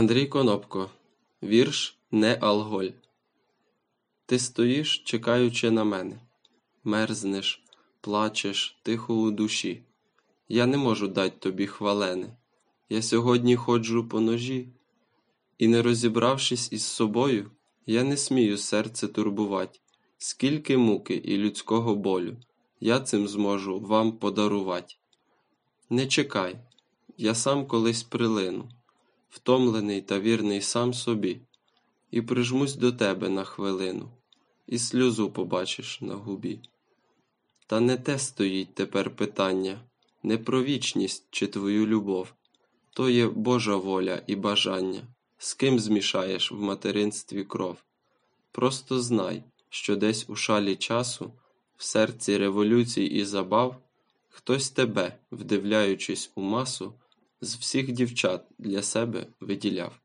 Андрій Конопко. Вірш Не алголь. Ти стоїш, чекаючи на мене. Мерзнеш, плачеш, тихо у душі. Я не можу дать тобі хвалени. Я сьогодні ходжу по ножі. І, не розібравшись із собою, я не смію серце турбувать, скільки муки і людського болю я цим зможу вам подарувати. Не чекай, я сам колись прилину, втомлений та вірний сам собі, і прижмусь до тебе на хвилину, і сльозу побачиш на губі. Та не те стоїть тепер питання, не про вічність чи твою любов, то є Божа воля і бажання, з ким змішаєш в материнстві кров. Просто знай, що десь у шалі часу, в серці революцій і забав, хтось тебе, вдивляючись у масу, з всіх дівчат для себе виділяв.